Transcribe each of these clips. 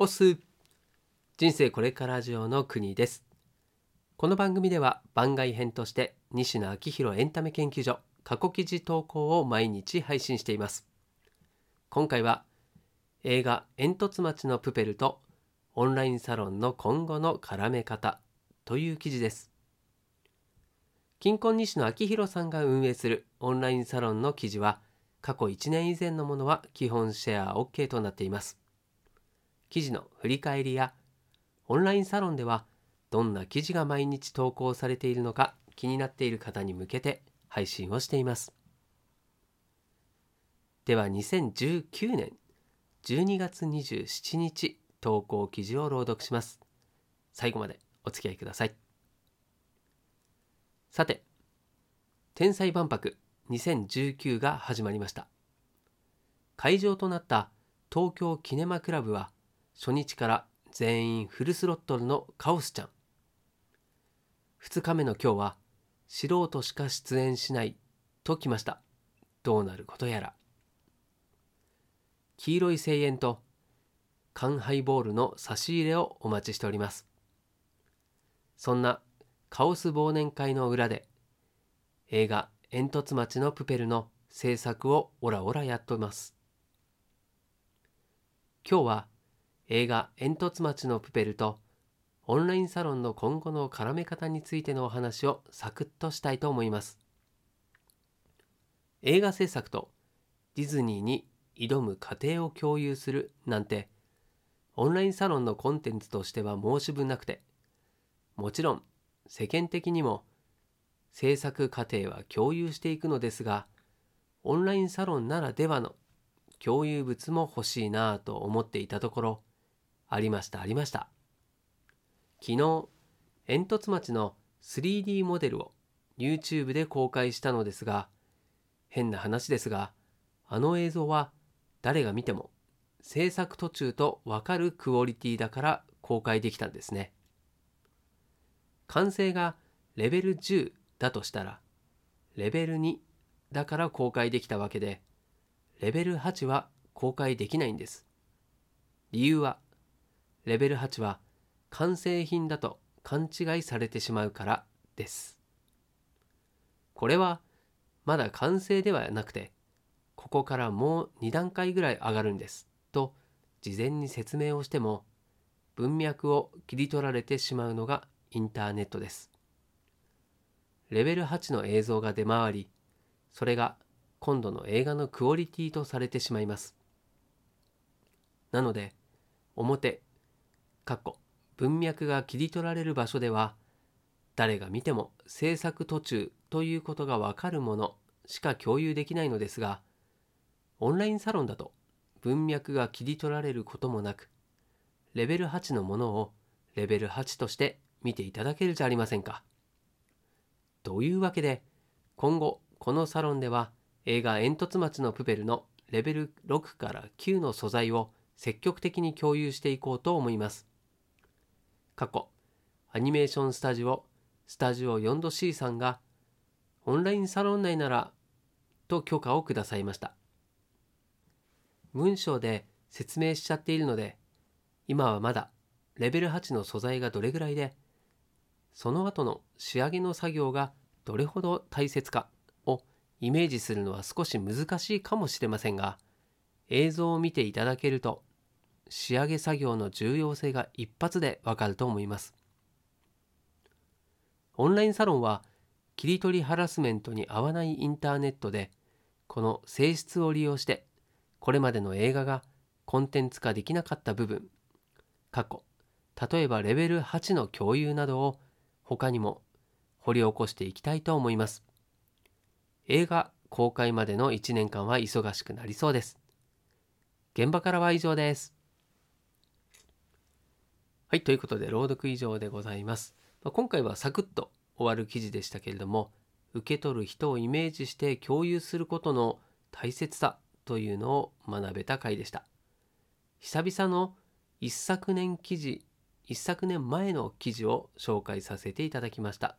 オス人生これから上の国です。この番組では番外編として西野昭弘エンタメ研究所過去記事投稿を毎日配信しています。今回は映画煙突町のプペルとオンラインサロンの今後の絡め方という記事です。金婚西野昭弘さんが運営するオンラインサロンの記事は過去1年以前のものは基本シェア OK となっています。記事の振り返りやオンラインサロンではどんな記事が毎日投稿されているのか気になっている方に向けて配信をしています。では2019年12月27日投稿記事を朗読します。最後までお付き合いください。さて、天才万博2019が始まりました。会場となった東京キネマクラブは初日から全員フルスロットルのカオスちゃん。2日目の今日は素人しか出演しないときました。どうなることやら。黄色い声援と缶ハイボールの差し入れをお待ちしております。そんなカオス忘年会の裏で映画煙突町のプペルの制作をオラオラやってます。今日は映画煙突町のプペルとオンラインサロンの今後の絡め方についてのお話をサクッとしたいと思います。映画制作とディズニーに挑む過程を共有するなんてオンラインサロンのコンテンツとしては申し分なくてもちろん世間的にも制作過程は共有していくのですがオンラインサロンならではの共有物も欲しいなぁと思っていたところありましたありました。昨日煙突町の 3D モデルを YouTube で公開したのですが変な話ですがあの映像は誰が見ても制作途中とわかるクオリティだから公開できたんですね。完成がレベル10だとしたらレベル2だから公開できたわけでレベル8は公開できないんです。理由はレベル8は完成品だと勘違いされてしまうからですこれはまだ完成ではなくてここからもう2段階ぐらい上がるんですと事前に説明をしても文脈を切り取られてしまうのがインターネットです。レベル8の映像が出回り、それが今度の映画のクオリティとされてしまいます。なので、表、括弧、文脈が切り取られる場所では、誰が見ても制作途中ということがわかるものしか共有できないのですが、オンラインサロンだと文脈が切り取られることもなく、レベル8のものをレベル8として見ていただけるじゃありませんか。というわけで今後このサロンでは映画「煙突町のプペル」のレベル6から9の素材を積極的に共有していこうと思います。過去アニメーションスタジオスタジオ 4°C さんがオンラインサロン内ならと許可をくださいました。文章で説明しちゃっているので今はまだレベル8の素材がどれぐらいでその後の仕上げの作業がどれほど大切かをイメージするのは少し難しいかもしれませんが映像を見ていただけると仕上げ作業の重要性が一発でわかると思いますオンラインサロンは切り取りハラスメントに合わないインターネットでこの性質を利用してこれまでの映画がコンテンツ化できなかった部分過去例えばレベル8の共有などを他にも掘り起こしていきたいと思います。映画公開までの1年間は忙しくなりそうです。現場からは以上です。はい、ということで朗読以上でございます。今回はサクッと終わる記事でしたけれども、受け取る人をイメージして共有することの大切さというのを学べた回でした。久々の一昨年記事一昨年前の記事を紹介させていただきました。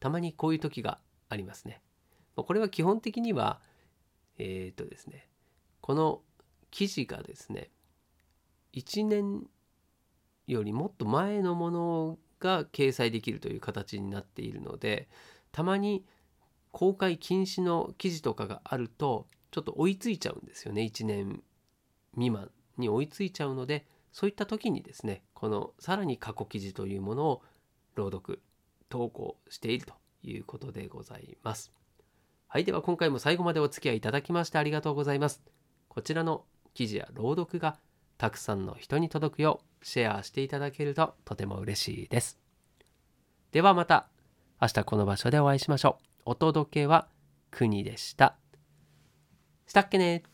たまにこういう時がありますね。これは基本的には、えっ、とですね、この記事がですね、1年よりもっと前のものが掲載できるという形になっているのでたまに公開禁止の記事とかがあるとちょっと追いついちゃうんですよね。1年未満に追いついちゃうのでそういった時にですねこのさらに過去記事というものを朗読投稿しているということでございます。はいでは今回も最後までお付き合いいただきましてありがとうございます。こちらの記事や朗読がたくさんの人に届くようシェアしていただけるととても嬉しいです。ではまた明日この場所でお会いしましょう。お届けは国でした。したっけね。